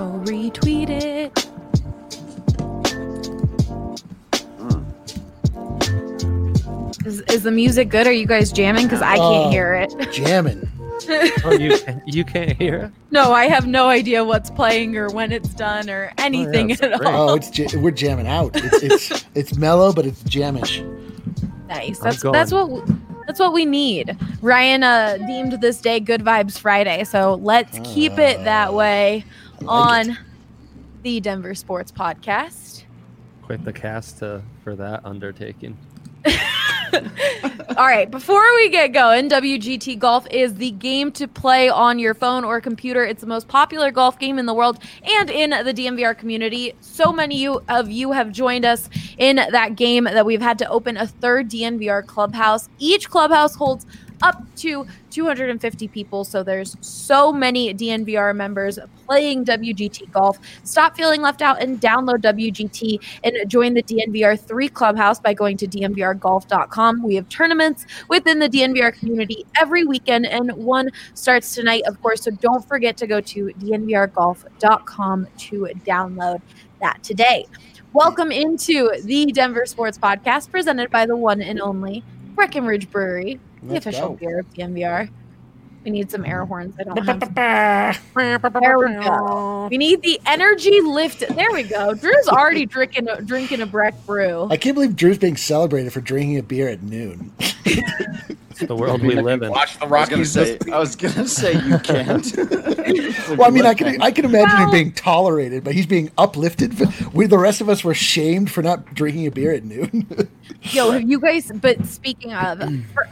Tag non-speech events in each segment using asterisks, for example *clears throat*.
So retweet it. Is, is the music good? Are you guys jamming? Because I can't Uh, hear it. Jamming. *laughs* Oh, you you can't hear it? No, I have no idea what's playing or when it's done or anything it's at great. all. Oh, it's ja- we're jamming out. It's it's, *laughs* it's mellow, but it's jammish. Nice. That's that's what that's what we need. Ryan uh, deemed this day Good Vibes Friday, so let's keep it that way I like on it. the Denver Sports Podcast. Quit the cast to, for that undertaking. *laughs* All right, before we get going, WGT Golf is the game to play on your phone or computer. It's the most popular golf game in the world and in the DNVR community. So many of you have joined us in that game that we've had to open a third DNVR clubhouse. Each clubhouse holds up to 250 people, so there's so many DNVR members playing WGT Golf. Stop feeling left out and download WGT and join the DNVR 3 Clubhouse by going to dnvrgolf.com. We have tournaments within the DNVR community every weekend, and one starts tonight, of course. So don't forget to go to dnvrgolf.com to download that today. Welcome into the Denver Sports Podcast presented by the one and only Breckenridge Brewery, the Let's official go. beer of DNVR. We need some air horns. I don't have. There we go. We need the energy lift. There we go. Drew's already drinking a, drinking a Breck brew. I can't believe Drew's being celebrated for drinking a beer at noon. *laughs* It's the *laughs* world we live in. Watch the I was gonna say. I was gonna say you can't. *laughs* Well, I mean, I can I can imagine him being tolerated, but he's being uplifted. *laughs* We the rest of us were shamed for not drinking a beer at noon. Yo, have you guys? But speaking of,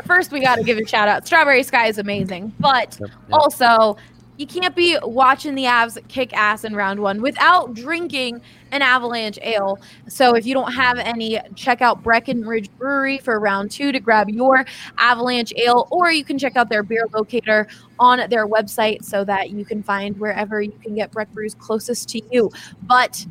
first we got to give a shout out. Strawberry Sky is amazing, but Yep, yep. also you can't be watching the Avs kick ass in round one without drinking an Avalanche Ale. So if you don't have any, check out Breckenridge Brewery for round two to grab your Avalanche Ale, or you can check out their beer locator on their website so that you can find wherever you can get Breck brews closest to you. But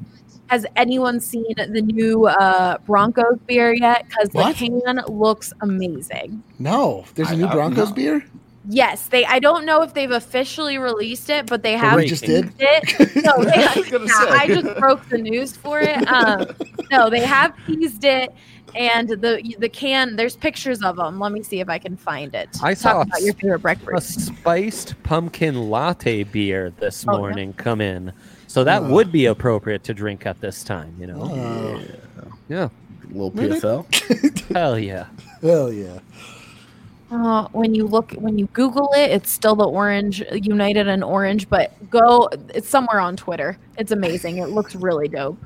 has anyone seen the new uh, Broncos beer yet? Because the can looks amazing. no, there's a new I- Broncos no. beer. Yes, they. I don't know if they've officially released it, but they have we just did? teased it. *laughs* No, they, I yeah. I just broke the news for it. Um, *laughs* no, they have teased it, and the the can. There's pictures of them. Let me see if I can find it. I Talk saw about your favorite breakfast. A breakfast. spiced pumpkin latte beer this Oh, no. morning come in. So that Oh. would be appropriate to drink at this time, you know? Oh, Yeah. little PFL. Hell yeah. *laughs* hell yeah! Uh, when you look, when you Google it, it's still the orange United and orange, but go. It's somewhere on Twitter. It's amazing. It looks really dope.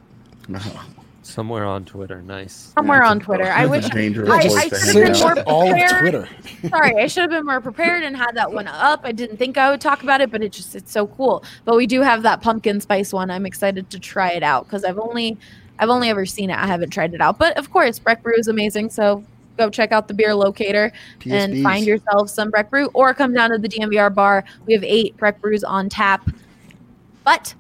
Somewhere on Twitter. Nice. Somewhere Yeah, on Twitter. I it's a wish. dangerous I- voice I should've been more Search all of prepared. Sorry, I should have been more prepared and had that one up. I didn't think I would talk about it, but it just it's so cool. But we do have that pumpkin spice one. I'm excited to try it out because I've only I've only ever seen it. I haven't tried it out. But of course, Breck Brew is amazing. So go check out the beer locator and find yourself some Breck Brew or come down to the DNVR bar. We have eight Breck Brews on tap. But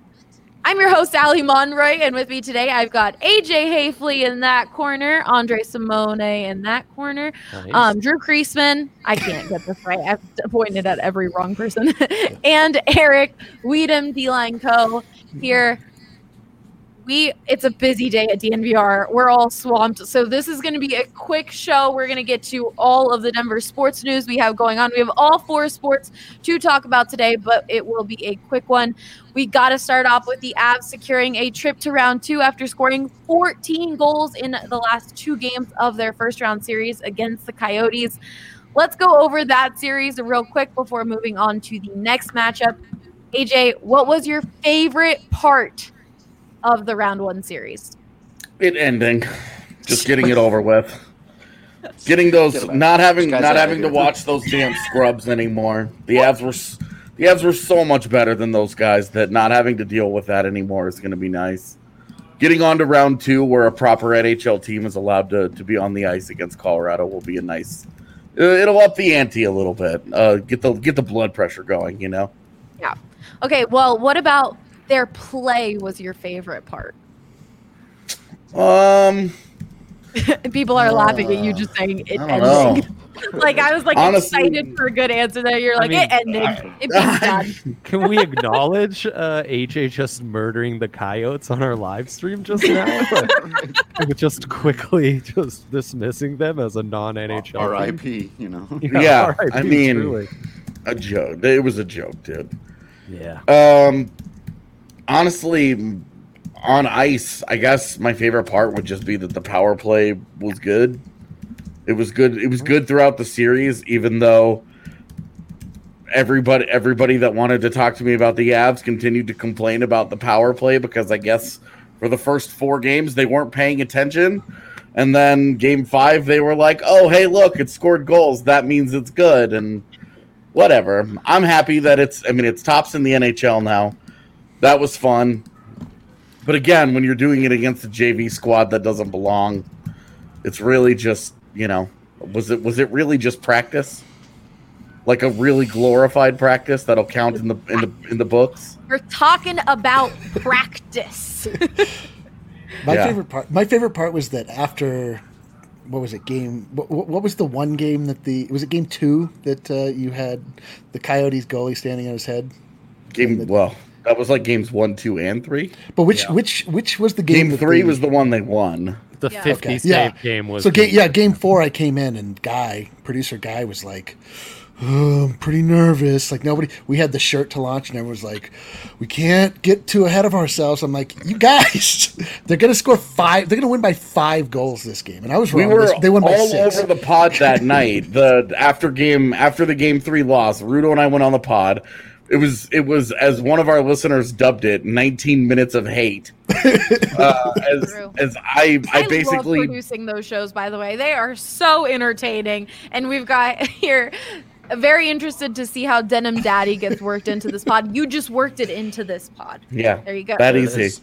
I'm your host, Ali Monroy, and with me today I've got AJ Haefele in that corner, Andre Simone in that corner, Nice. um, Drew Creasman. I can't get this right. I've pointed at every wrong person. *laughs* and Eric Weedham, D-Line Co. here. We it's a busy day at DNVR. We're all swamped. So this is going to be a quick show. We're going to get to all of the Denver sports news we have going on. We have all four sports to talk about today, but it will be a quick one. We got to start off with the Avs securing a trip to round two after scoring 14 goals in the last two games of their first round series against the Coyotes. Let's go over that series real quick before moving on to the next matchup. AJ, what was your favorite part of the round one series? It ending. Just *laughs* getting it over with. Getting those Get 'em not having not having to watch those damn scrubs anymore. The Avs were the Avs were so much better than those guys that not having to deal with that anymore is going to be nice. Getting on to round two, where a proper NHL team is allowed to, to be on the ice against Colorado, will be a nice. uh, It'll up the ante a little bit. Uh, get the get the blood pressure going. You know. Yeah. Okay, well, what about their play was your favorite part? Um, *laughs* People are laughing at you just saying it I know. ending. *laughs* like I was like Honestly- excited for a good answer there. You're I like mean, it ending. it being *laughs* done. Can we acknowledge uh, AJ just murdering the coyotes on our live stream just now? Like, just quickly just dismissing them as a non NHL. R.I.P. You know. Yeah, I RIP, mean- truly. A joke. It was a joke, dude. yeah. Um, honestly, on ice, I guess my favorite part would just be that the power play was good. It was good. It was good throughout the series, even though everybody everybody that wanted to talk to me about the Avs continued to complain about the power play because I guess for the first four games they weren't paying attention. And then game five, they were like, "Oh, hey, look, it scored goals. That means it's good." And whatever. I'm happy that it's. I mean, it's tops in the NHL now. That was fun. But again, when you're doing it against a JV squad that doesn't belong, it's really just you know, was it was it really just practice? Like a really glorified practice that'll count in the in the in the books. We're talking about practice. *laughs* My Yeah. favorite part. My favorite part was that after, what was it? Game. What, what was the one game that the was it game two that uh, you had the Coyotes goalie standing on his head? Game well, that was like games one, two, and three. But which Yeah. which which was the game? Game three the- was the one they won. The Yeah. 50 Okay, save yeah. game was. so. Game, yeah, game four. I came in and guy producer guy was like. Oh, I'm pretty nervous. Like nobody, we had the shirt to launch, and everyone was like, "We can't get too ahead of ourselves." I'm like, "You guys, *laughs* they're gonna score five. They're gonna win by five goals this game." And I was We were They- they won by all six. over the pod that *laughs* night. The after game after the game three loss, Rudo and I went on the pod. It was it was as one of our listeners dubbed it, 19 minutes of hate. *laughs* Uh, as as I I, I basically love producing those shows. By the way, they are so entertaining, and we've got *laughs* here. Very interested to see how Denim Daddy gets worked into this pod. You just worked it into this pod. yeah There you go. that easy.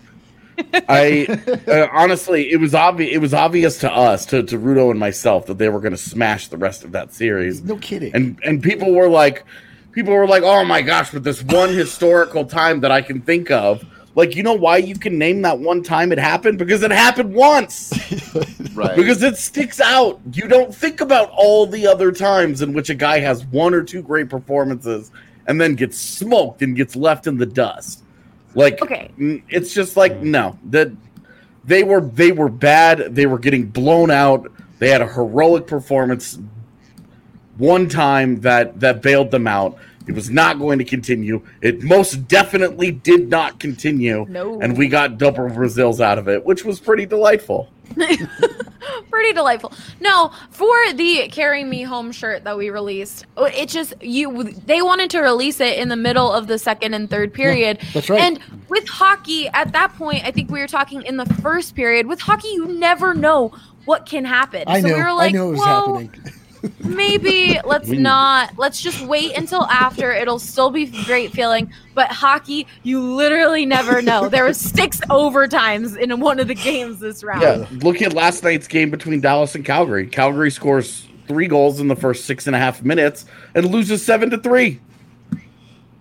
I uh, honestly, it was obvious. It was obvious to us, to, to Rudo and myself, that they were going to smash the rest of that series. No kidding. and and people were like people were like oh my gosh but this one historical time that i can think of. Like you know why you can name that one time it happened? Because it happened once. *laughs* Right. because it sticks out. You don't think about all the other times in which a guy has one or two great performances and then gets smoked and gets left in the dust. Like Okay. it's just like no. That they were they were bad. They were getting blown out. They had a heroic performance one time that that bailed them out. It was not going to continue. It most definitely did not continue. No. And we got double Brazils out of it, which was pretty delightful. *laughs* Pretty delightful. No, for the "Carry Me Home" shirt that we released, oh, it just you. They wanted to release it in the middle of the second and third period. that's right. And with hockey, at that point, I think we were talking in the first period. With hockey, you never know what can happen. I so know. we were like, I knew it was "Whoa, happening. *laughs* maybe let's not let's just wait until after it'll still be great feeling but hockey you literally never know there was six overtimes in one of the games this round Yeah. Look at last night's game between Dallas and Calgary. Calgary scores three goals in the first six and a half minutes and loses seven to three.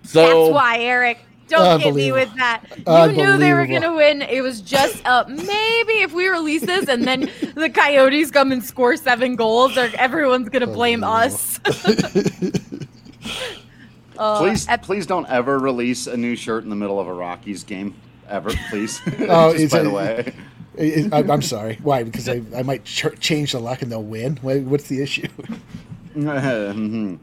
So that's why eric don't hit me with that you knew they were gonna win it was just uh maybe if we release this and then *laughs* the coyotes come and score seven goals or everyone's gonna blame us *laughs* *laughs* Uh, please, ep- please don't ever release a new shirt in the middle of a Rockies game. Ever, please. Oh, Just by a- the way. I, I- I'm sorry. Why? Because I, I might ch- change the luck and they'll win. Why- What's the issue? Mhm.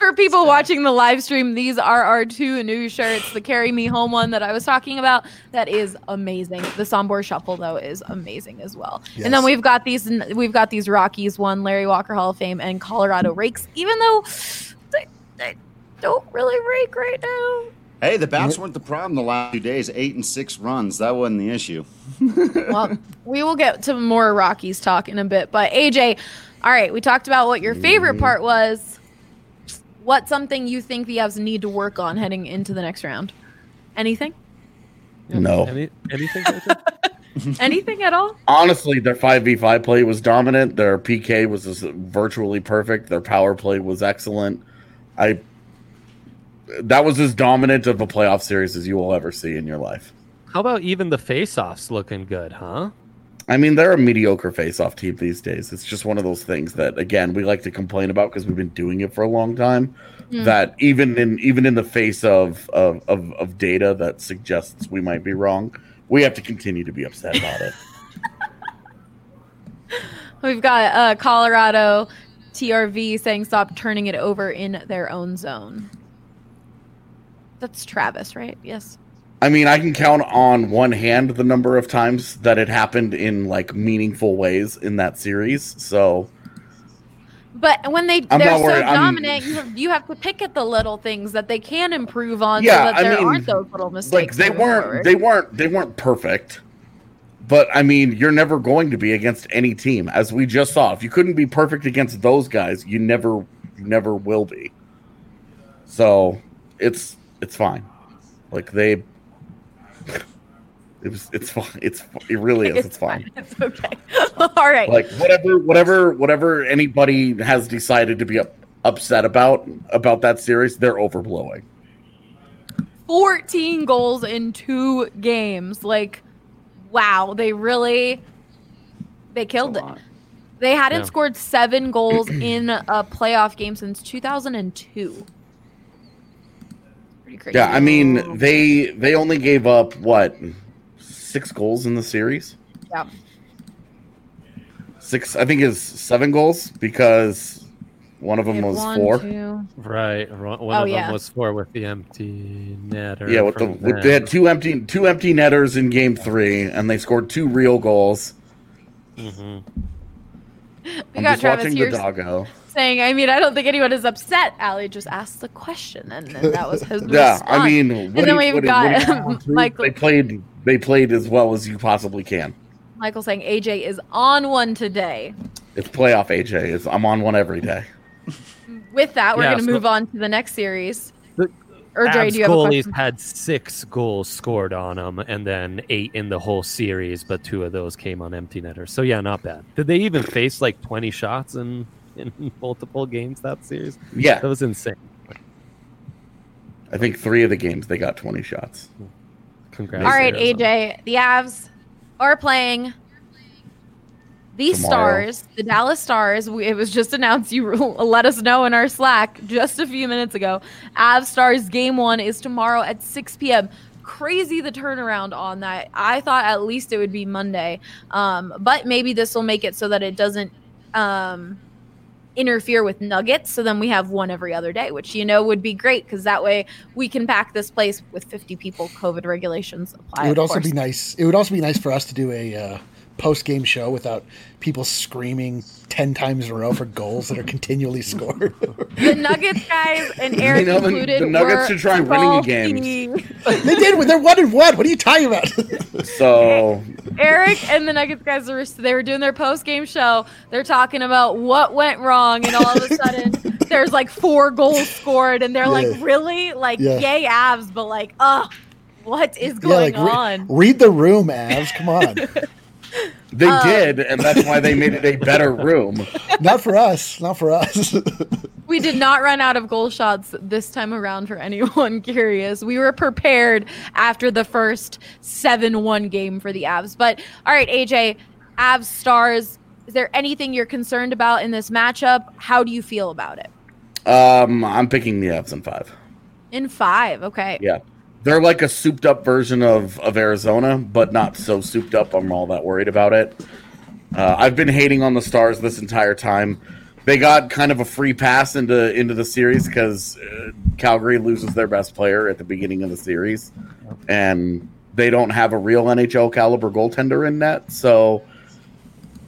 For people watching the live stream, these are our two new shirts. The Carry Me Home one that I was talking about, that is amazing. The Sombor Shuffle though is amazing as well. And then we've got these we've got these Rockies one, Larry Walker Hall of Fame, and Colorado Rakes. Even though they, they don't really rake right now. hey, the bats weren't the problem the last two days. Eight and six runs. That wasn't the issue. *laughs* Well, we will get to more Rockies talk in a bit. But AJ, all right, we talked about what your favorite part was. What's something you think the Avs need to work on heading into the next round? Anything? no. Any, anything? *laughs* *laughs* Anything at all? honestly, their five v five play was dominant. Their PK was just virtually perfect. Their power play was excellent. I that was as dominant of a playoff series as you will ever see in your life. How about even the face-offs looking good, huh? I mean, they're a mediocre face-off team these days. It's just one of those things that, again, we like to complain about because we've been doing it for a long time. Hmm. That even in even in the face of, of of of data that suggests we might be wrong, we have to continue to be upset about it. *laughs* We've got uh, Colorado TRV saying stop turning it over in their own zone. That's Travis, right? Yes. I mean, I can count on one hand the number of times that it happened in like meaningful ways in that series. So But when they I'm they're so worried. I'm- dominant, you have, to pick at the little things that they can improve on, Yeah, so that I there mean, aren't those little mistakes. like they weren't forward. they weren't they weren't perfect. But I mean, you're never going to be against any team, as we just saw. If you couldn't be perfect against those guys, you never you never will be. So it's it's fine. Like they it was it's fine. It's it *laughs* really is. It's fine. It's okay. *laughs* All right. like whatever whatever whatever anybody has decided to be up, upset about about that series they're overblowing 14 goals in two games. Like, wow, they really they killed it. They hadn't Yeah. scored seven goals *clears throat* in a playoff game since 2002. Pretty crazy. yeah i mean they they only gave up what six goals in the series Yeah. six i think is seven goals because one of them They had was one, four two- Right. One Oh, of yeah. them was four with the empty netter. yeah with the with, they had two empty two empty netters in game three and they scored two real goals Mhm. We i'm got just Travis watching here the doggo saying, I mean, I don't think anyone is upset. Ali just asked the question, and then that was his *laughs* yeah response. i mean and then you- we've what do what got um, want Michael. they played they played as well as you possibly can Michael saying AJ is on one today. It's playoff AJ. It's, I'm on one every day. *laughs* With that, we're Yeah, going to so- move on to the next series. The Or Dre, do you have a goalies question? had six goals scored on them, and then eight in the whole series, but two of those came on empty netters. So yeah, not bad. Did they even face like twenty shots in in *laughs* multiple games that series? Yeah, That was insane. I think three of the games they got 20 shots. Congrats. All right, AJ, the Avs are playing the Tomorrow. Stars, the Dallas Stars. It was just announced. You *laughs* let us know in our Slack just a few minutes ago. Avs Stars game one is tomorrow at 6 p.m. Crazy the turnaround on that. I thought at least it would be Monday, um, but maybe this will make it so that it doesn't um, interfere with Nuggets. So then we have one every other day, which you know would be great because that way we can pack this place with 50 people. COVID regulations apply. it would also course. be nice. It would also be nice for us to do a uh, post game show without people screaming ten times in a row for goals that are continually scored. *laughs* the Nuggets guys and Eric know, the- included. the Nuggets were should try winning salty. they did. They're one and one. What are you talking about? So *laughs* Eric and the Nuggets guys were they were doing their post game show. They're talking about what went wrong, and all of a sudden *laughs* there's like four goals scored, and they're like, really, like Yeah. yay Avs, but like, uh what is yeah, going like re- on? read the room, Avs. Come on, they Um, did, and that's why they made it a better room. *laughs* not for us. Not for us. *laughs* We did not run out of goal shots this time around for anyone *laughs* curious. We were prepared after the first 7 1 game for the Avs. But all right, AJ, Avs stars, is there anything you're concerned about in this matchup? How do you feel about it? Um, I'm picking the Avs in five. In five, okay. Yeah, they're like a souped up version of of Arizona, but not so souped up. I'm all that worried about it. Uh, I've been hating on the Stars this entire time. They got kind of a free pass into into the series because uh, Calgary loses their best player at the beginning of the series, and they don't have a real NHL caliber goaltender in net. So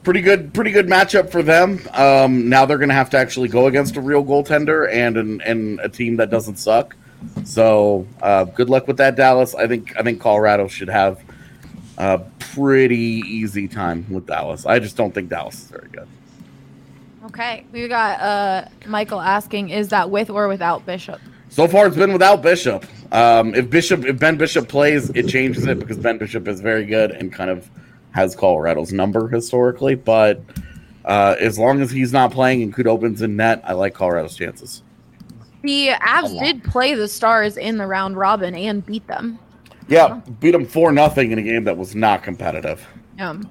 pretty good, pretty good matchup for them. Um, now they're going to have to actually go against a real goaltender and an, and a team that doesn't suck. So uh, good luck with that, Dallas. I think I think Colorado should have a pretty easy time with Dallas. I just don't think Dallas is very good. Okay. We got uh Michael asking, is that with or without Bishop? So far, it's been without Bishop. Um, if Bishop, if Ben Bishop plays, it changes it because Ben Bishop is very good and kind of has Colorado's number historically. But uh, as long as he's not playing and Khudobin's in net, I like Colorado's chances. The Avs did play the Stars in the round robin and beat them. Yeah, beat them four nothing in a game that was not competitive. Um,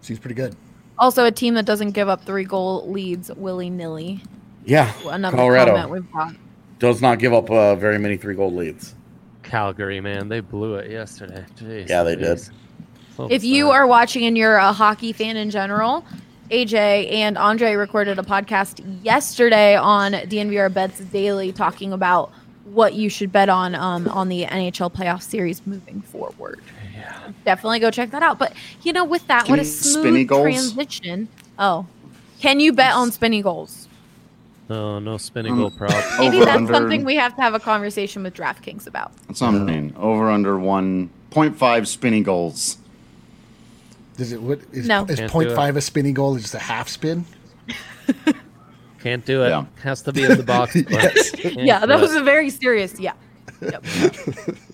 Seems pretty good. also, a team that doesn't give up three goal leads willy nilly. Yeah, Another Colorado comment we've got. does not give up uh, very many three goal leads. Calgary, man, they blew it yesterday. Jeez, Yeah, they did. Louise. So If you are watching and you're a hockey fan in general, AJ and Andre recorded a podcast yesterday on DNVR Bets Daily talking about what you should bet on um, on the NHL playoff series moving forward. yeah, Definitely go check that out. But you know, with that, Can what a smooth transition. Oh, can you bet on spinny goals? no, no spinning Um, goal prop. *laughs* Maybe Over, that's under. something we have to have a conversation with DraftKings about. That's what I'm. Over under 1.5 spinning goals. Does it? What is, No. is Can't point do it. five a spinning goal? Is just a half spin? *laughs* Can't do it. Yeah. Has to be in the box. *laughs* Yes. Yeah, that was a very serious. Yeah. Yep. *laughs*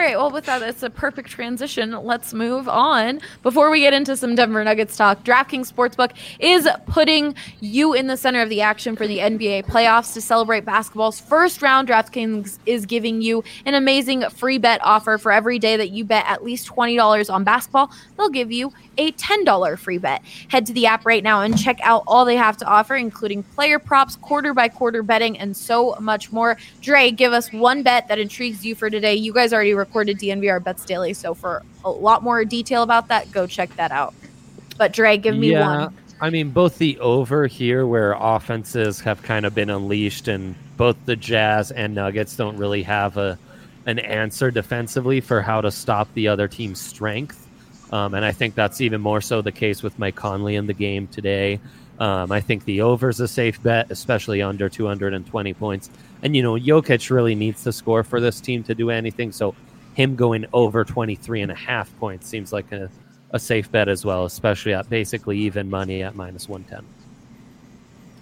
All right. Well, with that, it's a perfect transition. Let's move on. Before we get into some Denver Nuggets talk, DraftKings Sportsbook is putting you in the center of the action for the NBA playoffs to celebrate basketball's first round. DraftKings is giving you an amazing free bet offer for every day that you bet at least $20 on basketball. They'll give you a $10 free bet. Head to the app right now and check out all they have to offer, including player props, quarter by quarter betting, and so much more. Dre, give us one bet that intrigues you for today. You guys already recorded DNVR Bets Daily, so for a lot more detail about that, go check that out. But Dre, give me yeah, one. I mean, both the over here, where offenses have kind of been unleashed, and both the Jazz and Nuggets don't really have a an answer defensively for how to stop the other team's strength. Um, and I think that's even more so the case with Mike Conley in the game today. Um, I think the over is a safe bet, especially under 220 points. And, you know, Jokic really needs to score for this team to do anything. So him going over 23 and a half points seems like a, a safe bet as well, especially at basically even money at minus 110.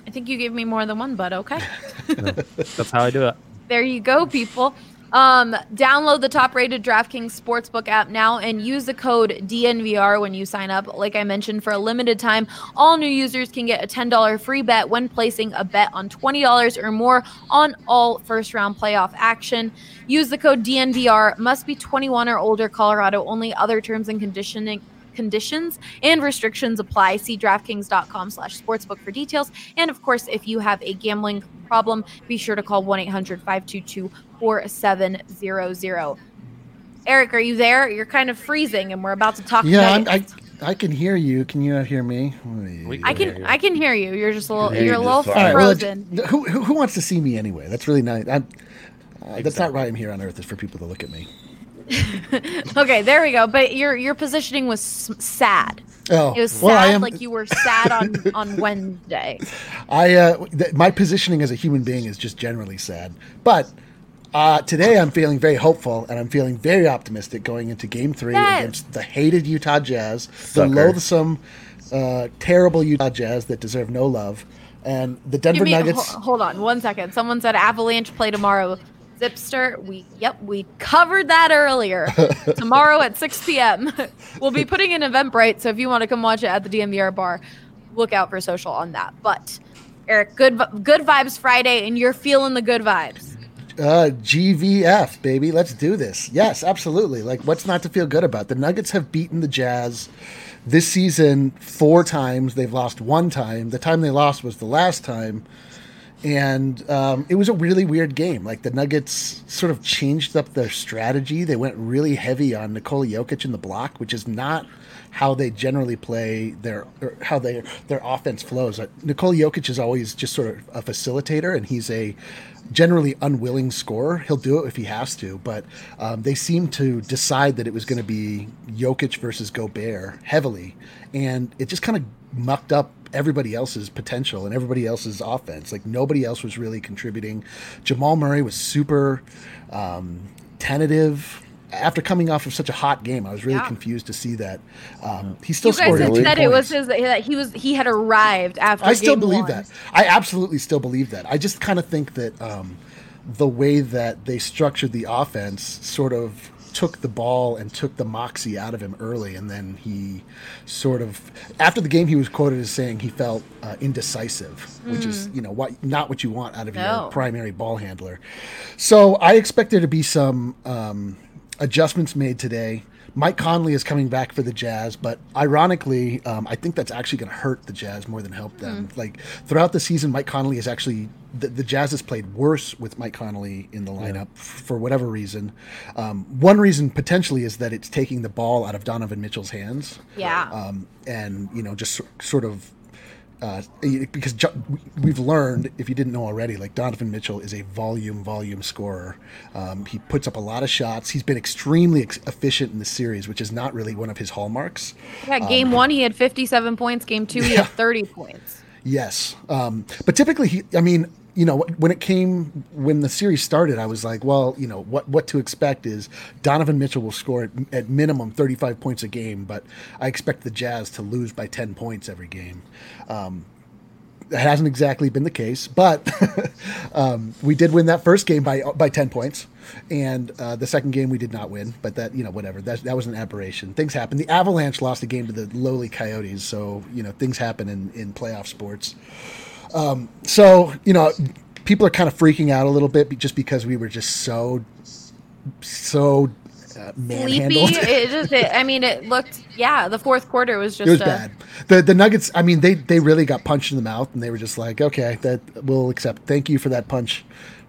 I think you gave me more than one, but okay. *laughs* That's how I do it. There you go, people. Um, download the top rated DraftKings Sportsbook app now and use the code DNVR when you sign up. Like I mentioned, for a limited time, all new users can get a $10 free bet when placing a bet on $20 or more on all first round playoff action. Use the code DNVR, must be 21 or older, Colorado only. Other terms and conditioning conditions and restrictions apply. See DraftKings.com slash sportsbook for details. And of course, if you have a gambling problem, be sure to call 1 800 522 4700. Eric, are you there? You're kind of freezing, and we're about to talk. Yeah, I'm, I I can hear you. Can you hear me? We I can. I can hear you. You're just a little Yeah, you're a you little just- All right, well, frozen. who, who who wants to see me anyway? That's really nice. I'm, uh, That's not why I'm here on Earth. Is for people to look at me. *laughs* okay, there we go. But your your positioning was sad. Oh, It was sad, well, I am. like you were sad on *laughs* on Wednesday. I uh, th- my positioning as a human being is just generally sad, but uh, today I'm feeling very hopeful and I'm feeling very optimistic going into Game Three Yes. against the hated Utah Jazz, the loathsome, uh, terrible Utah Jazz that deserve no love, and the Denver Give me, Nuggets. ho- hold on one second. Someone said Avalanche play tomorrow. Zipster, we yep, we covered that earlier. *laughs* tomorrow at 6 p.m. *laughs* we'll be putting an event Eventbrite, so if you want to come watch it at the DNVR bar, look out for social on that. But Eric, good good vibes Friday, and you're feeling the good vibes. Uh, GVF, baby. Let's do this. Yes, absolutely. Like, what's not to feel good about? The Nuggets have beaten the Jazz this season four times. They've lost one time. The time they lost was the last time. And um, it was a really weird game. Like, the Nuggets sort of changed up their strategy. They went really heavy on Nikola Jokic in the block, which is not how they generally play their how they their offense flows. Uh, Nikola Jokic is always just sort of a facilitator, and he's a generally unwilling scorer. He'll do it if he has to, but um, they seem to decide that it was going to be Jokic versus Gobert heavily, and it just kind of mucked up everybody else's potential and everybody else's offense. Like nobody else was really contributing. Jamal Murray was super um, tentative. After coming off of such a hot game, I was really Yeah. confused to see that um, he still You guys scored had 18 said it was his that he was he had arrived after. I still believe one. that. I absolutely still believe that. I just kind of think that um, the way that they structured the offense sort of took the ball and took the moxie out of him early, and then he sort of after the game he was quoted as saying he felt uh, indecisive, which is you know what not what you want out of No. your primary ball handler. So I expect there to be some um, adjustments made today. Mike Conley is coming back for the Jazz, but ironically, um, I think that's actually going to hurt the Jazz more than help them. Like throughout the season, Mike Conley is actually the, the Jazz has played worse with Mike Conley in the lineup f- for whatever reason. Um, one reason potentially is that it's taking the ball out of Donovan Mitchell's hands Yeah. um, and you know just sort of uh, because we've learned if you didn't know already like donovan mitchell is a volume volume scorer um, he puts up a lot of shots he's been extremely ex- efficient in the series which is not really one of his hallmarks yeah. Game one, he had 57 points. Game two, he Yeah. had 30 points. Yes, um, but typically he. I mean, you know, when it came when the series started, I was like, well, you know, what what to expect is Donovan Mitchell will score at, at minimum thirty five points a game, but I expect the Jazz to lose by ten points every game. Um, that hasn't exactly been the case, but *laughs* um, we did win that first game by by ten points, and uh, the second game we did not win. But that you know whatever that that was an aberration. Things happen. The Avalanche lost a game to the lowly Coyotes, so you know things happen in in playoff sports. Um, so you know people are kind of freaking out a little bit just because we were just so so uh, Sleepy. manhandled. It just, it, I mean, it looked, yeah, the fourth quarter was just It was a- bad. The the Nuggets. I mean, they they really got punched in the mouth, and they were just like, okay, that we'll accept. Thank you for that punch.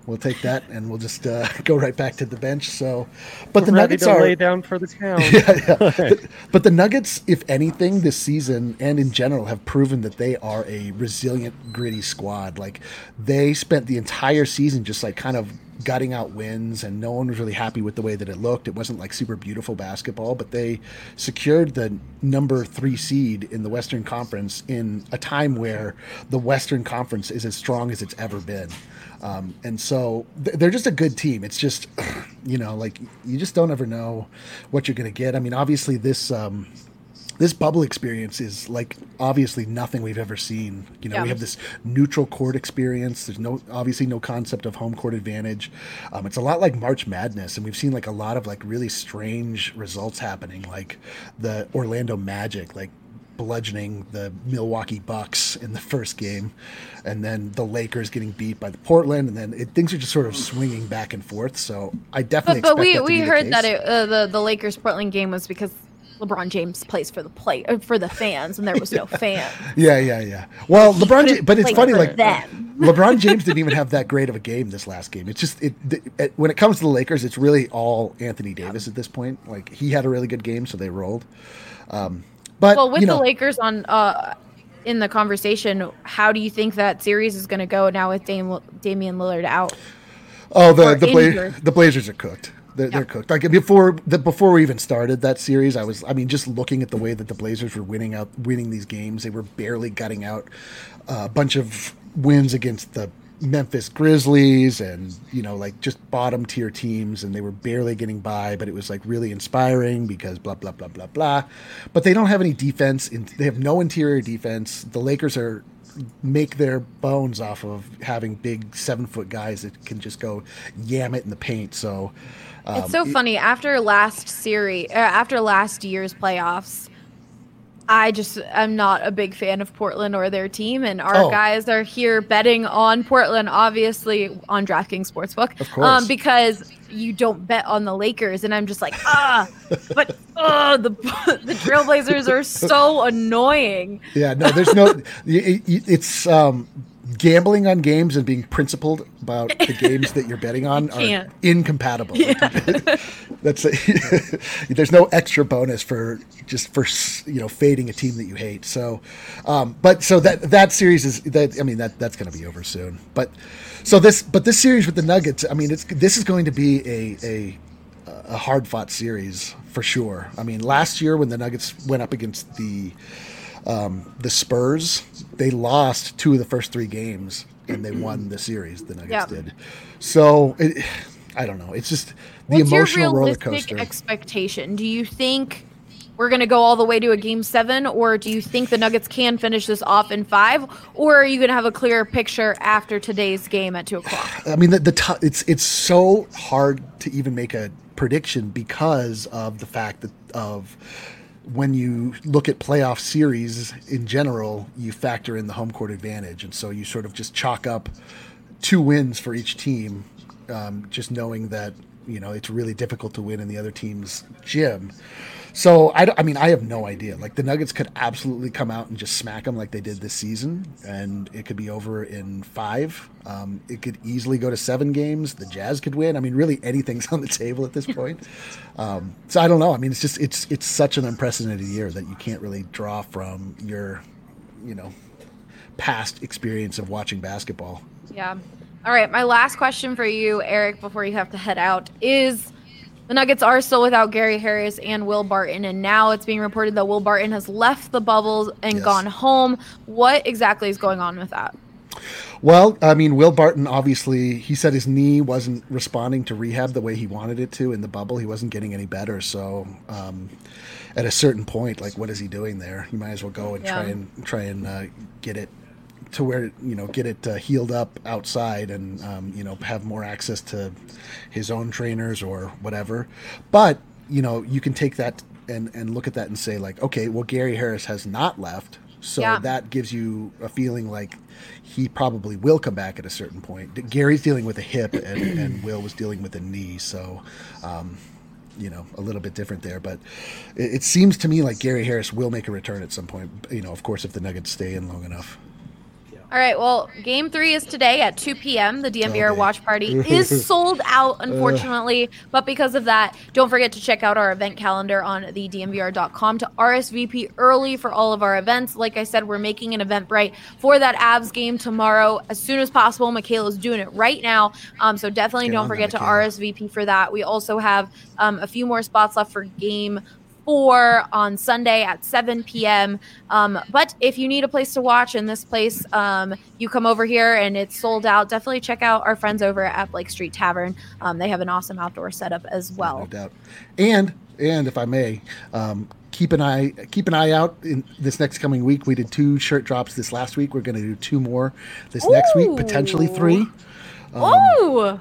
We'll take that, and we'll just uh, *laughs* go right back to the bench. So, but the Nuggets to are. lay down for the count. *laughs* *laughs* But, but the Nuggets, if anything, this season and in general, have proven that they are a resilient, gritty squad. Like they spent the entire season just like kind of gutting out wins, and no one was really happy with the way that it looked. It wasn't like super beautiful basketball, but they secured the number three seed in the Western Conference in a time where the Western Conference is as strong as it's ever been. Um, and so th- they're just a good team. It's just, *clears throat* you know, like you just don't ever know what you're going to get. I mean, obviously this um, this bubble experience is like obviously nothing we've ever seen. You know, Yeah. we have this neutral court experience. There's no obviously no concept of home court advantage. Um, it's a lot like March Madness, and we've seen like a lot of like really strange results happening, like the Orlando Magic, like bludgeoning the Milwaukee Bucks in the first game, and then the Lakers getting beat by the Portland, and then it, things are just sort of swinging back and forth. So I definitely But, but we we heard that it, uh, the the Lakers Portland game was because LeBron James plays for the play uh, for the fans, and there was no *laughs* fans. Yeah, yeah, yeah. Well, LeBron, couldn't but it's funny, like them. *laughs* LeBron James didn't even have that great of a game this last game. It's just it, it when it comes to the Lakers, it's really all Anthony Davis at this point. Like he had a really good game, so they rolled. Um, but Well, with you know, the Lakers on uh in the conversation, how do you think that series is going to go now with Dame, Damian Lillard out? oh the the, Bla- the Blazers are cooked. They're, they're cooked. Like before the before we even started that series, I was I mean just looking at the way that the Blazers were winning out winning these games, they were barely gutting out uh, a bunch of wins against the Memphis Grizzlies and you know like just bottom tier teams and they were barely getting by but it was like really inspiring because blah blah blah blah blah. But they don't have any defense in, they have no interior defense. The Lakers are make their bones off of having big seven foot guys that can just go yam it in the paint. So um, It's so funny. After last series, uh, after last year's playoffs, I just am not a big fan of Portland or their team, and our Oh. guys are here betting on Portland, obviously on DraftKings Sportsbook, Of course. um, because you don't bet on the Lakers, and I'm just like, ah, but uh, *laughs* the *laughs* the Trailblazers are so *laughs* annoying. Yeah, no, there's no. it, it- it's um, gambling on games and being principled about the games that you're betting *laughs* on are incompatible. *laughs* That's a, *laughs* there's no extra bonus for just for you know fading a team that you hate. So, um, but so that that series is that I mean that that's going to be over soon. But so this but this series with the Nuggets, I mean it's this is going to be a a a hard fought series for sure. I mean, last year when the Nuggets went up against the um, the Spurs, they lost two of the first three games and they won the series. The Nuggets Yeah. did. So it, I don't know. It's just the What's emotional roller coaster. expectation? Do you think we're going to go all the way to a game seven, or do you think the Nuggets can finish this off in five, or are you going to have a clearer picture after today's game at two o'clock? *sighs* I mean, the, the t- it's it's so hard to even make a prediction because of the fact that of when you look at playoff series in general, you factor in the home court advantage, and so you sort of just chalk up two wins for each team, um, just knowing that you know it's really difficult to win in the other team's gym. So I, I mean, I have no idea. Like the Nuggets could absolutely come out and just smack them like they did this season, and it could be over in five. Um, it could easily go to seven games. The Jazz could win. I mean, really anything's *laughs* on the table at this *laughs* point. Um, so I don't know. I mean, it's just it's it's such an unprecedented year that you can't really draw from your, you know, past experience of watching basketball. Yeah. All right. My last question for you, Eric, before you have to head out, is the Nuggets are still without Gary Harris and Will Barton, and now it's being reported that Will Barton has left the bubbles and Yes. gone home. What exactly is going on with that? Well, I mean, Will Barton obviously he said his knee wasn't responding to rehab the way he wanted it to in the bubble. He wasn't getting any better. So, um, at a certain point, like, what is he doing there? You might as well go and try and try and uh, get it to where you know get it uh, healed up outside and um, you know have more access to his own trainers or whatever. But you know, you can take that and and look at that and say like, okay, well, Gary Harris has not left. So Yeah. that gives you a feeling like he probably will come back at a certain point. Gary's dealing with a hip, and, and Will was dealing with a knee, so um, you know a little bit different there. But it, it seems to me like Gary Harris will make a return at some point. You know, of course, if the Nuggets stay in long enough. All right. Well, game three is today at 2 p.m. The DNVR Okay. watch party *laughs* is sold out, unfortunately. but because of that, don't forget to check out our event calendar on the DNVR.com to RSVP early for all of our events. Like I said, we're making an event Eventbrite for that Avs game tomorrow as soon as possible. Michaela's doing it right now. Um, so definitely Get don't that, forget to Michaela. RSVP for that. We also have um, a few more spots left for game four on Sunday at 7 p.m. Um, but if you need a place to watch in this place, um, you come over here and it's sold out. Definitely check out our friends over at Blake Street Tavern. Um, they have an awesome outdoor setup as well. no doubt. And and if I may, um, keep an eye keep an eye out in this next coming week. We did two shirt drops this last week. We're going to do two more this next week, potentially Ooh. three. oh,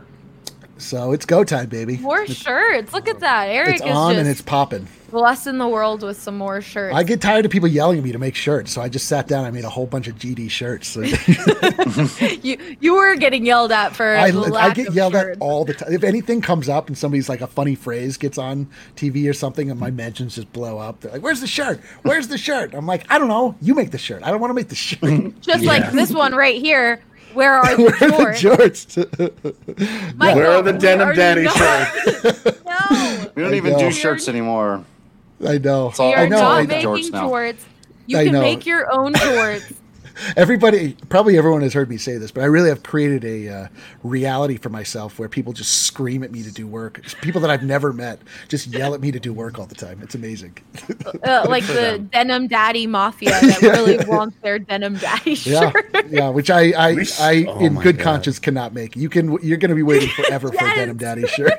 So it's go time, baby. more shirts! Look at that. Eric It's is on just and it's popping. blessing the world with some more shirts. I get tired of people yelling at me to make shirts, so I just sat down. I made a whole bunch of GD shirts. So *laughs* you you were getting yelled at for I, the I get of yelled shirts. at all the time. If anything comes up and somebody's like a funny phrase gets on TV or something, and my mentions just blow up, they're like, "Where's the shirt? Where's the shirt?" I'm like, "I don't know. You make the shirt. I don't want to make the shirt. Just *laughs* like this one right here. *laughs* Where are the *laughs* Where are shorts? the shorts?" Michael, Where are the denim are daddy not- shirts? *laughs* no. We don't I even know. do shirts anymore. I know. all- We I are know. not I make making. Jorts shorts. You I can know. make your own shorts. Everybody, probably everyone has heard me say this, but I really have created a uh, reality for myself where people just scream at me to do work. People that I've never met just yell at me to do work all the time. It's amazing. *laughs* uh, like the denim daddy mafia that *laughs* really wants their denim daddy *laughs* shirt. yeah. Which I, I, We I, oh in good God. conscience, cannot make. You can, you're going to be waiting forever for a denim daddy shirt.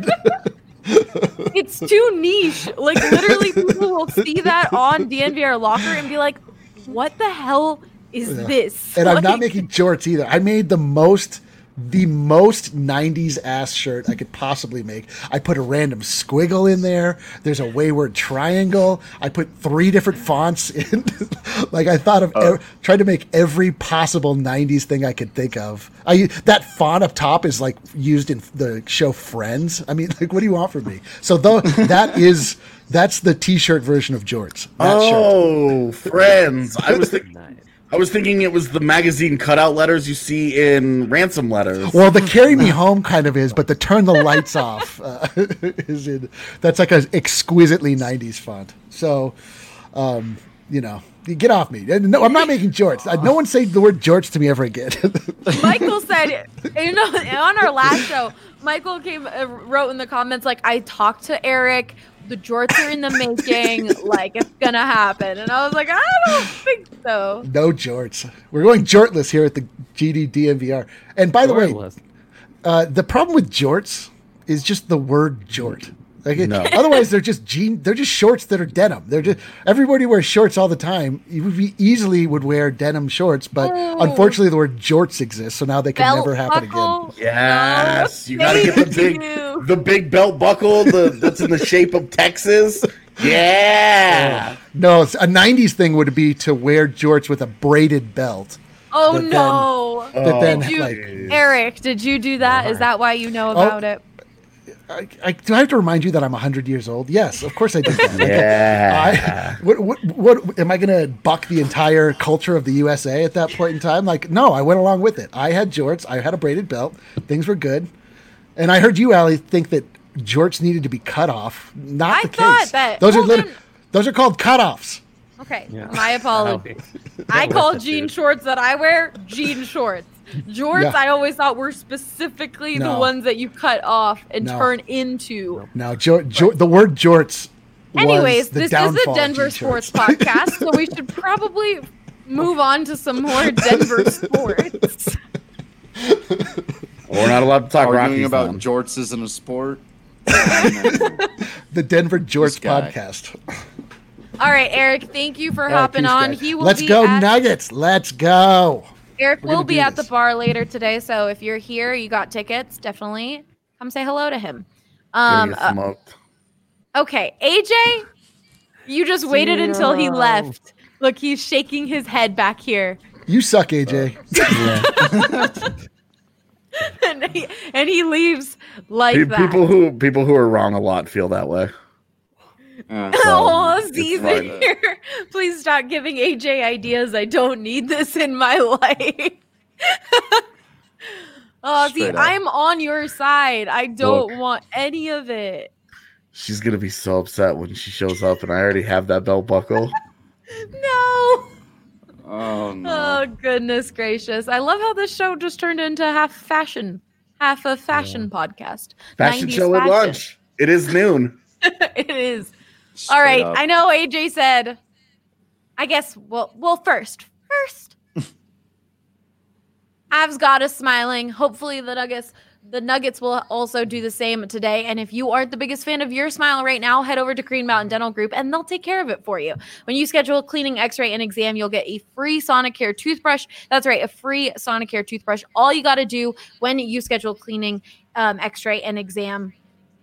It's too niche. Like literally, people will see that on DNVR locker and be like, "What the hell is this?" and I'm not making jorts either. I made the most, the most '90s ass shirt I could possibly make. I put a random squiggle in there. There's a wayward triangle. I put three different fonts in. *laughs* like I thought of, Oh. ev- tried to make every possible '90s thing I could think of. I that font up top is like used in the show Friends. I mean, *laughs* like, what do you want from me? So though *laughs* that is. That's the T-shirt version of jorts. That shirt. Oh, friends! I was thinking, Nice. I was thinking it was the magazine cutout letters you see in ransom letters. Well, the "Carry Me *laughs* Home" kind of is, but the "Turn the Lights Off" uh, *laughs* is in. That's like an exquisitely '90s font. So, um, you know, you get off me. No, I'm not making jorts. Uh, No one say the word jorts to me ever again. *laughs* Michael said, you know, on our last show, Michael came uh, wrote in the comments like, "I talked to Eric." The jorts are in the making, like it's gonna happen, and I was like, I don't think so. no jorts. We're going jortless here at the GD DNVR. And by the way, uh, the problem with jorts is just the word jort. Like it- No. *laughs* otherwise, they're just jean. They're just shorts that are denim. They're just everybody wears shorts all the time. You would be easily would wear denim shorts, but Oh. unfortunately, the word jorts exists, so now they can Belt never happen again. *laughs* Yes, No, you gotta get the big- you. the big belt buckle the, that's in the shape of Texas. Yeah. Oh. No, it's- a '90s thing would be to wear jorts with a braided belt. Oh That then- no. That oh, then, Did you, like, Eric, did you do that? Is that why you know oh. about it? I, I, do I have to remind you that I'm 100 years old? Yes, of course I did *laughs* that. Yeah. I, what, what, what, am I going to buck the entire culture of the USA at that point in time? Like, no, I went along with it. I had jorts. I had a braided belt. Things were good. And I heard you, Allie, think that jorts needed to be cut off. Not I the thought case. that- those are well, lit- then- those are called cutoffs. Okay, Yeah. my *laughs* apologies. I call jean shorts that I wear jean shorts. *laughs* Jorts, Yeah. I always thought were specifically the ones that you cut off and No. turn into. Now, jo- jo- the word jorts. was Anyways, the this is downfall a Denver sports *laughs* podcast, so we should probably move on to some more *laughs* Denver sports. We're not allowed to talk Arguing Rockies about then. jorts isn't a sport. the Denver jorts podcast. All right, Eric, thank you for Eric, hopping peace, on. guys. He will Let's be go at- Nuggets. Let's go. Eric We're will be do at the bar later today, so if you're here, you got tickets, definitely come say hello to him. Um, get uh, okay, AJ, you just waited until he left. Look, he's shaking his head back here, You suck, AJ. *laughs* *laughs* and he, and he leaves like Pe- that. people who people who are wrong a lot feel that way. Uh, *laughs* Oh, Z's in *laughs* here. Please stop giving AJ ideas. I don't need this in my *laughs* life. oh, see, up. I'm on your side. I don't Look. want any of it. She's gonna be so upset when she shows up, and I already have that belt buckle. No. oh no. Oh goodness gracious! I love how this show just turned into half fashion, half a fashion podcast. Fashion 90s show at lunch. It is noon. it is. Straight All right. up. I know AJ said. I guess. Well, well, first, first. *laughs* Avs got us smiling. Hopefully, the Nuggets, the Nuggets will also do the same today. And if you aren't the biggest fan of your smile right now, head over to Green Mountain Dental Group, and they'll take care of it for you. When you schedule a cleaning, X-ray, and exam, you'll get a free Sonicare toothbrush. That's right, a free Sonicare toothbrush. All you got to do when you schedule cleaning, um, X-ray, and exam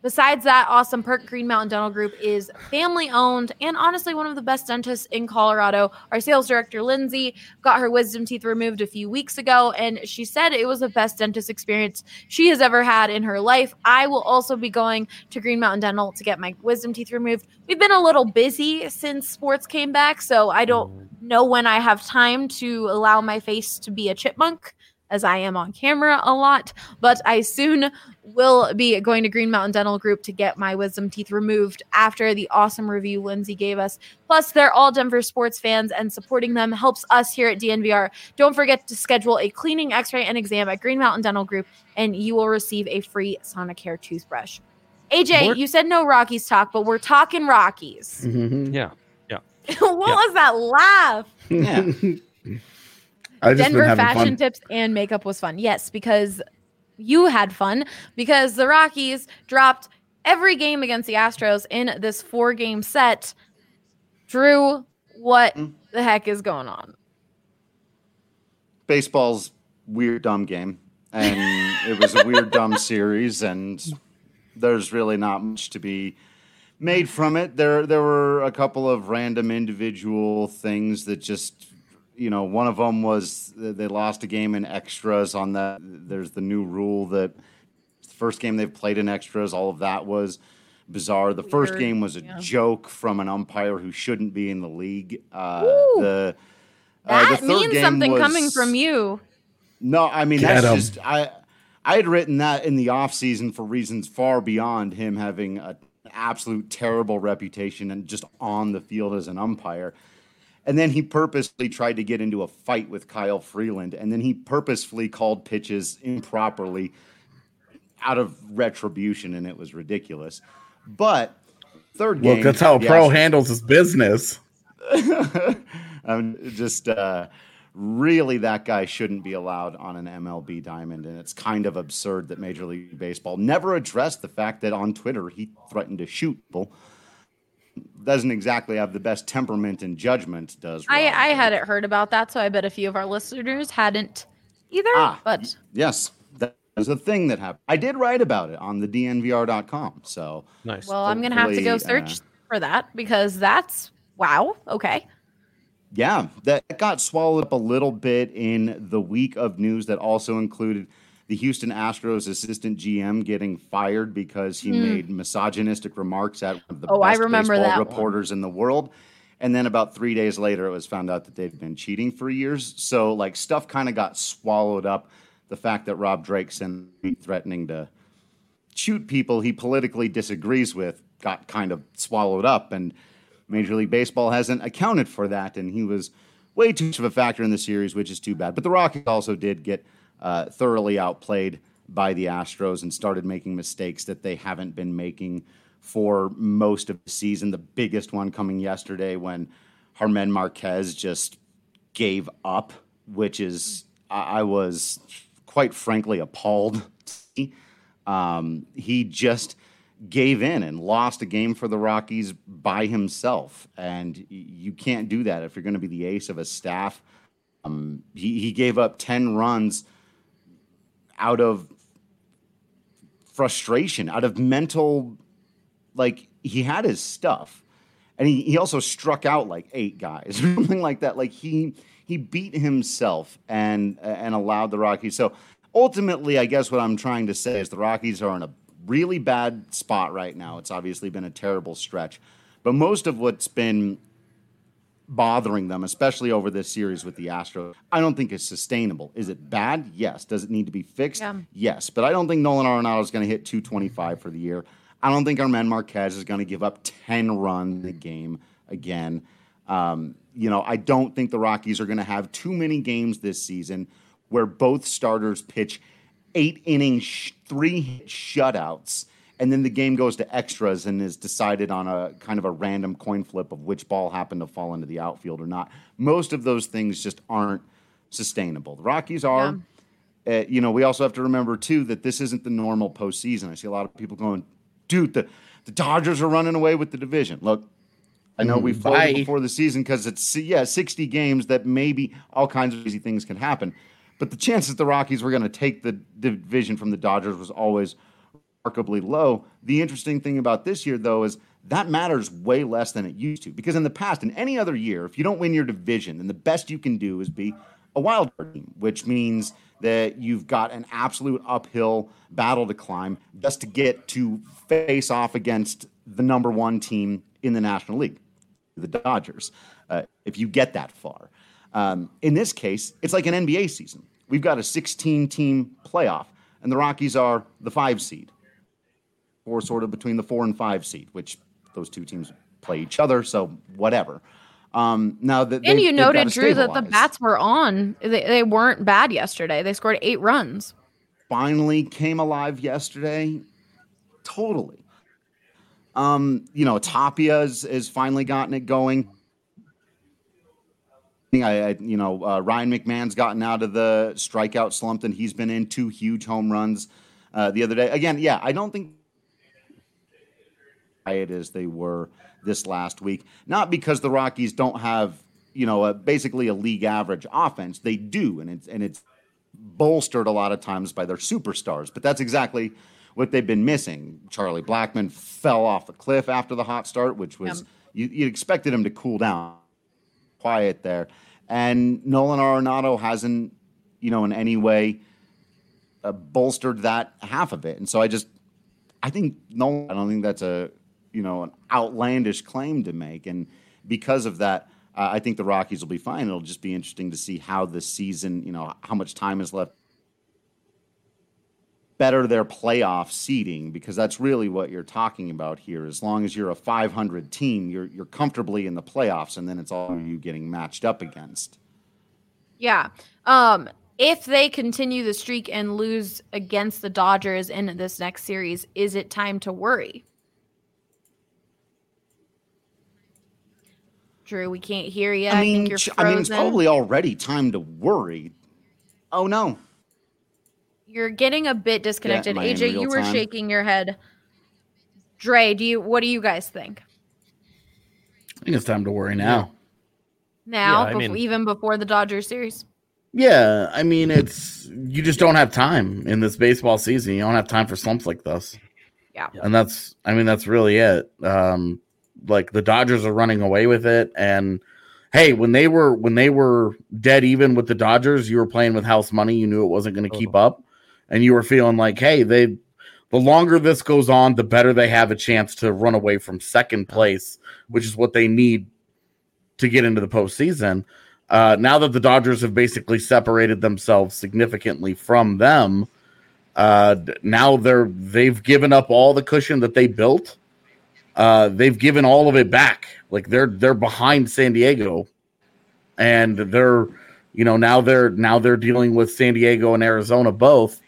Besides that, awesome perk Green Mountain Dental Group is family owned and honestly one of the best dentists in Colorado. Our sales director, Lindsay, got her wisdom teeth removed a few weeks ago, and she said it was the best dentist experience she has ever had in her life. I will also be going to Green Mountain Dental to get my wisdom teeth removed. We've been a little busy since sports came back, so I don't mm. know when I have time to allow my face to be a chipmunk. As I am on camera a lot, but I soon will be going to Green Mountain Dental Group to get my wisdom teeth removed after the awesome review Lindsay gave us. Plus, they're all Denver sports fans, and supporting them helps us here at DNVR. Don't forget to schedule a cleaning, x ray, and exam at Green Mountain Dental Group, and you will receive a free Sonicare toothbrush. AJ, More- you said no Rockies talk, but we're talking Rockies. Mhm. Yeah. *laughs* what Yeah. was that laugh? Yeah. *laughs* I've just been Denver fashion fun. tips and makeup was fun. Yes, because you had fun because the Rockies dropped every game against the Astros in this four game set. Drew, what Mm. the heck is going on? Baseball's weird dumb game, and it was a weird dumb *laughs* series, and there's really not much to be made from it. There, there were a couple of random individual things that just, you know, one of them was they lost a game in extras. On that, there's the new rule that the first game they've played in extras, all of that was bizarre. The first game was a yeah. joke from an umpire who shouldn't be in the league. Uh, Ooh. the uh, the That third means game something coming from you. no, I mean Get that's 'em. just I I had written that in the off season for reasons far beyond him having a, an absolute terrible reputation and just on the field as an umpire. And then he purposely tried to get into a fight with Kyle Freeland, and then he purposefully called pitches improperly out of retribution, and it was ridiculous. But third game, Look, that's how a pro handles his business. *laughs* I'm just uh, really that guy shouldn't be allowed on an MLB diamond, and it's kind of absurd that Major League Baseball never addressed the fact that on Twitter he threatened to shoot people. Doesn't exactly have the best temperament and judgment, does I, Rob? I hadn't heard about that, so I bet a few of our listeners hadn't either. Ah. But Yes, that, was a thing that happened. I did write about it on the DNVR.com. So Nice. Well, I'm gonna have to go Hopefully, uh, search for that because that's wow. Okay. Yeah, that got swallowed up a little bit in the week of news that also included the Houston Astros assistant GM getting fired because he hmm. made misogynistic remarks at one of the. Oh, I best remember baseball that one. reporters in the world. And then about three days later, it was found out that they'd been cheating for years. So, like, stuff kind of got swallowed up. The fact that Rob Drake sent a threatening to shoot people he politically disagrees with got kind of swallowed up and Major League Baseball hasn't accounted for that and he was way too much of a factor in the series which is too bad but the Rockies also did get uh, thoroughly outplayed by the Astros and started making mistakes that they haven't been making for most of the season the biggest one coming yesterday when Germán Márquez just gave up which is I I was quite frankly appalled um, he just gave in and lost a game for the Rockies by himself. And you can't do that if you're going to be the ace of a staff. Um, he, he gave up 10 runs out of frustration, out of mental, like he had his stuff. And he, he also struck out like eight guys, or *laughs* something like that. Like he he beat himself and and allowed the Rockies. So ultimately, I guess what I'm trying to say is the Rockies are in a really bad spot right now. It's obviously been a terrible stretch, but most of what's been bothering them, especially over this series with the Astros, I don't think is sustainable. Is it bad? Yes. Does it need to be fixed? Yeah. Yes. But I don't think Nolan Arenado is going to hit 225 for the year. I don't think Germán Márquez is going to give up 10 runs a game again. Um, you know, I don't think the Rockies are going to have too many games this season where both starters pitch eight inning, sh- three hit shutouts, and then the game goes to extras and is decided on a kind of a random coin flip of which ball happened to fall into the outfield or not. Most of those things just aren't sustainable. The Rockies are. Uh, you know, we also have to remember too that this isn't the normal postseason. I see a lot of people going, "Dude, the the Dodgers are running away with the division." Look, I know we floated bye. before the season because it's yeah, sixty games that maybe all kinds of easy things can happen, but the chances the Rockies were going to take the division from the Dodgers was always remarkably low. The interesting thing about this year, though, is that matters way less than it used to. Because in the past, in any other year, if you don't win your division, then the best you can do is be a wild card team, which means that you've got an absolute uphill battle to climb just to get to face off against the number one team in the National League, the Dodgers, uh, if you get that far. Um, in this case, it's like an NBA season. We've got a 16 team playoff, and the Rockies are the five seed or sort of between the four and five seed, which those two teams play each other. So whatever. Um, now that And you noted, Drew, that the bats were on. They, they weren't bad yesterday. They scored eight runs. finally came alive yesterday. Totally. Um, you know, Tapia has, has finally gotten it going. I, I you know, uh, Ryan McMahon's gotten out of the strikeout slump that he's been in. Two huge home runs uh, the other day. Again, yeah, I don't think it as they were this last week. Not because the Rockies don't have, you know, a, basically a league average offense. They do, and it's and it's bolstered a lot of times by their superstars. But that's exactly what they've been missing. Charlie Blackmon fell off the cliff after the hot start, which was you, you expected him to cool down, quiet there, and Nolan Arenado hasn't, you know, in any way uh, bolstered that half of it. And so I just, I think no, I don't think that's a, you know, an outlandish claim to make. And because of that, uh, I think the Rockies will be fine. It'll just be interesting to see how the season, you know, how much time is left. Better their playoff seeding because that's really what you're talking about here. As long as you're a 500 team, you're you're comfortably in the playoffs, and then it's all you getting matched up against. Yeah. Um, if they continue the streak and lose against the Dodgers in this next series, is it time to worry? Drew, we can't hear you. I, think you're frozen. I mean, it's probably already time to worry. Oh no, You're getting a bit disconnected. am I in AJ, you were time? shaking your head. Dre, do you what do you guys think? I think it's time to worry now. Now, Yeah, I befo- mean- even before the Dodgers series? Yeah, I mean it's you just don't have time in this baseball season. You don't have time for slumps like this. Yeah. And that's I mean that's really it. Um like the Dodgers are running away with it. And hey, when they were when they were dead even with the Dodgers, you were playing with house money, you knew it wasn't going to keep up. And you were feeling like, hey, they the longer this goes on, the better they have a chance to run away from second place, which is what they need to get into the postseason. Uh, now that the Dodgers have basically separated themselves significantly from them, uh, now they're they've given up all the cushion that they built. Uh, they've given all of it back. Like they're they're behind San Diego, and they're you know now they're now they're dealing with San Diego and Arizona both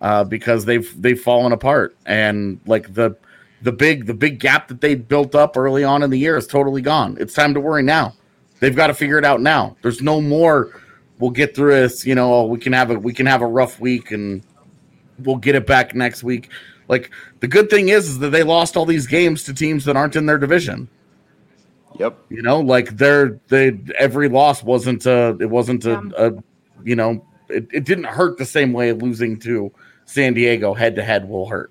uh, because they've they've fallen apart and like the the big the big gap that they built up early on in the year is totally gone. It's time to worry now. They've got to figure it out now. There's no more. We'll get through this. You know, we can have a we can have a rough week and we'll get it back next week. Like the good thing is, is that they lost all these games to teams that aren't in their division. Yep. You know, like they're they every loss wasn't a it wasn't a, a you know it, it didn't hurt the same way losing to San Diego head to head will hurt.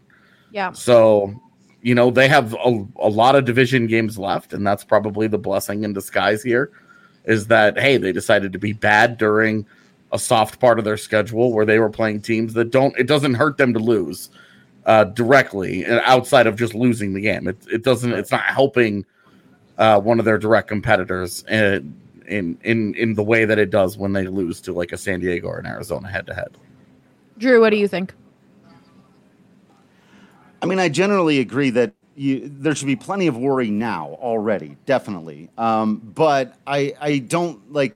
Yeah. So, you know, they have a, a lot of division games left, and that's probably the blessing in disguise here is that, hey, they decided to be bad during a soft part of their schedule where they were playing teams that don't, it doesn't hurt them to lose uh, directly uh, outside of just losing the game. It, it doesn't, it's not helping uh, one of their direct competitors in, in, in, in the way that it does when they lose to like a San Diego or an Arizona head to head. Drew, what do you think? I mean, I generally agree that you, there should be plenty of worry now already, definitely. Um, but I, I don't like.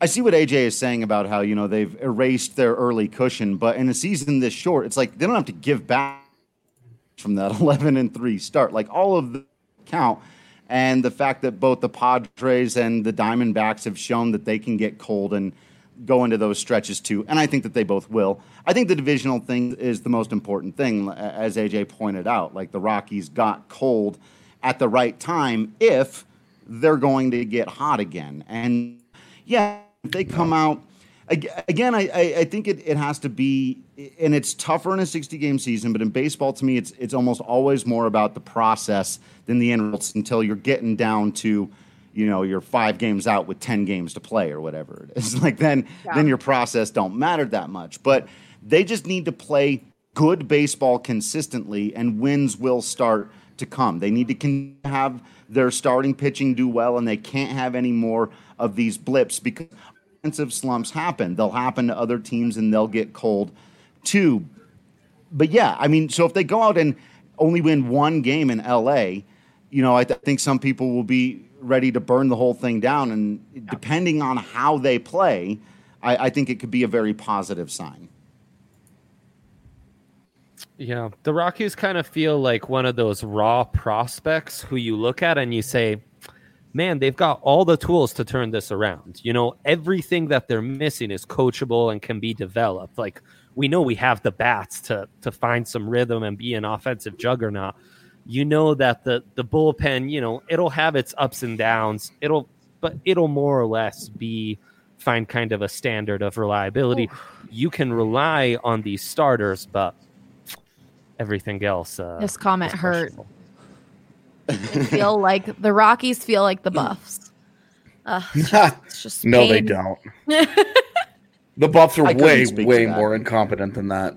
I see what AJ is saying about how you know they've erased their early cushion, but in a season this short, it's like they don't have to give back from that *laughs* 11 and three start. Like all of the count, and the fact that both the Padres and the Diamondbacks have shown that they can get cold and go into those stretches too. And I think that they both will. I think the divisional thing is the most important thing, as AJ pointed out. Like the Rockies got cold at the right time if they're going to get hot again. And yeah, they come out. Again, I, I, think it, it has to be, and it's tougher in a 60 game season, but in baseball, to me, it's, it's almost always more about the process than the end results until you're getting down to you know you're five games out with 10 games to play or whatever it is. *laughs* Like then yeah. then your process don't matter that much. But they just need to play good baseball consistently and wins will start to come. They need to have their starting pitching do well and they can't have any more of these blips because offensive slumps happen they'll happen to other teams and they'll get cold too but yeah i mean so if they go out and only win one game in la you know i th- think some people will be ready to burn the whole thing down. And depending on how they play, I, I think it could be a very positive sign. Yeah, the Rockies kind of feel like one of those raw prospects who you look at and you say, man, they've got all the tools to turn this around. You know, everything that they're missing is coachable and can be developed. Like we know we have the bats to to find some rhythm and be an offensive juggernaut you know that the the bullpen, you know, it'll have its ups and downs. It'll but it'll more or less be find kind of a standard of reliability. You can rely on these starters, but everything else. Uh, this comment hurt. Feel like the Rockies feel like the Buffs. Uh, *laughs* it's just no, they don't. *laughs* the Buffs are way, way more incompetent than that.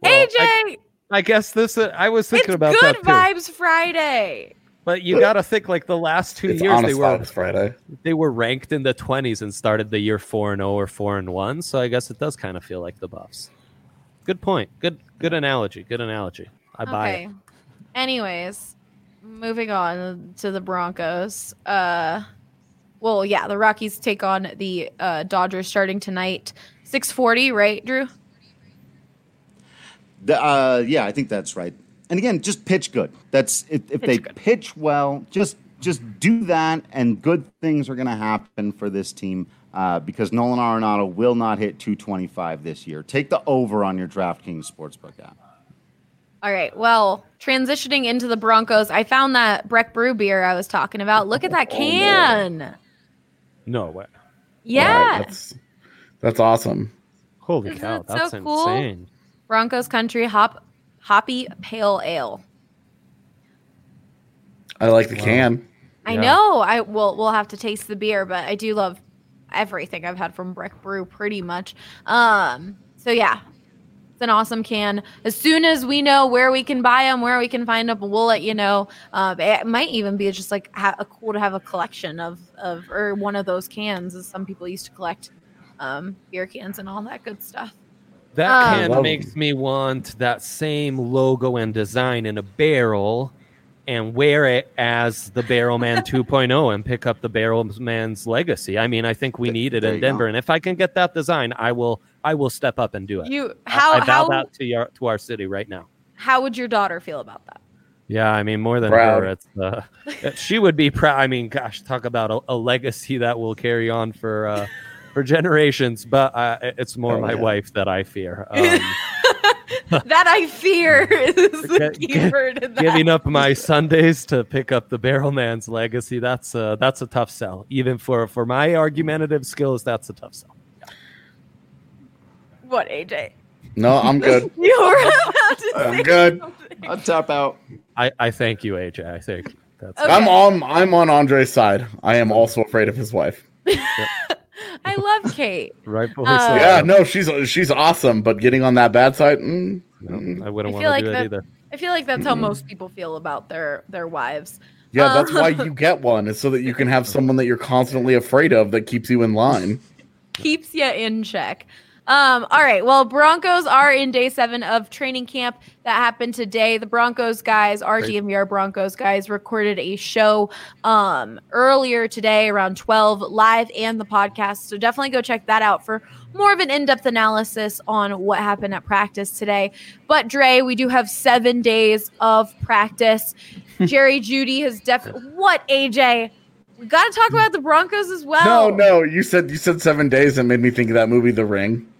Well, AJ, I, I guess this. Uh, I was thinking it's about good that vibes Friday. But you got to think like the last two it's years they were Friday. They were ranked in the twenties and started the year four and zero oh or four and one. So I guess it does kind of feel like the Buffs. Good point. Good good analogy. Good analogy. I buy okay. it. Anyways, moving on to the Broncos. Uh, well, yeah, the Rockies take on the uh, Dodgers starting tonight, six forty, right, Drew? The, uh, yeah, I think that's right. And again, just pitch good. That's if, if they good. pitch well, just just do that, and good things are going to happen for this team uh, because Nolan Arenado will not hit 225 this year. Take the over on your DraftKings Sportsbook app. All right. Well, transitioning into the Broncos, I found that Breck Brew beer I was talking about. Look at that can. no. way. Yeah. Right, that's, that's awesome. Holy Isn't cow, it so that's cool? insane. Broncos Country Hop Hoppy Pale Ale. I like the Wow. can. I Yeah. know. I will. We'll have to taste the beer, but I do love everything I've had from Breck Brew, pretty much. Um. So yeah, it's an awesome can. As soon as we know where we can buy them, where we can find them, we'll let you know. Um, it might even be just like ha- a cool to have a collection of of or one of those cans, as some people used to collect um, beer cans and all that good stuff. That Um, can makes me want that same logo and design in a barrel and wear it as the Barrelman *laughs* 2.0 and pick up the Barrelman's legacy. I mean, I think we need it There in you go. Denver, and if I can get that design, I will. I will step up and do it. You I- how I, vow how that to your to our city right now. how would your daughter feel about that? Yeah, I mean, more than Proud. her, it's uh, she would be proud. I mean, gosh, talk about a, a legacy that will carry on for uh, for generations. But uh, it's more Oh, my yeah. wife that I fear. *laughs* Um, *laughs* that I fear *laughs* is the Get- key get- word in giving up my Sundays to pick up the Barrelman's legacy. That's a, that's a tough sell. Even for for my argumentative skills, that's a tough sell. What AJ? No, I'm good. *laughs* You were about to I'm say good. something. I'll tap out. I, I thank you, AJ. I think. That's Okay. I'm on. I'm on Andre's side. I am also afraid of his wife. I love Kate. rightfully Uh, so. Yeah, no, she's she's awesome, but getting on that bad side, mm, mm. I wouldn't I want feel to like do it that- either. I feel like that's how most people feel about their their wives. yeah, that's why you get one, is so that you can have someone that you're constantly afraid of that keeps you in line. *laughs* Keeps you in check. Um, all right. Well, Broncos are in day seven of training camp that happened today. The Broncos guys, our Great. DNVR Broncos guys, recorded a show um, earlier today around 12 live and the podcast. So definitely go check that out for more of an in depth analysis on what happened at practice today. But Dre, we do have seven days of practice. *laughs* Jerry Jeudy has definitely. What, AJ? We got to talk about the Broncos as well. No, no, you said you said seven days and made me think of that movie, The Ring.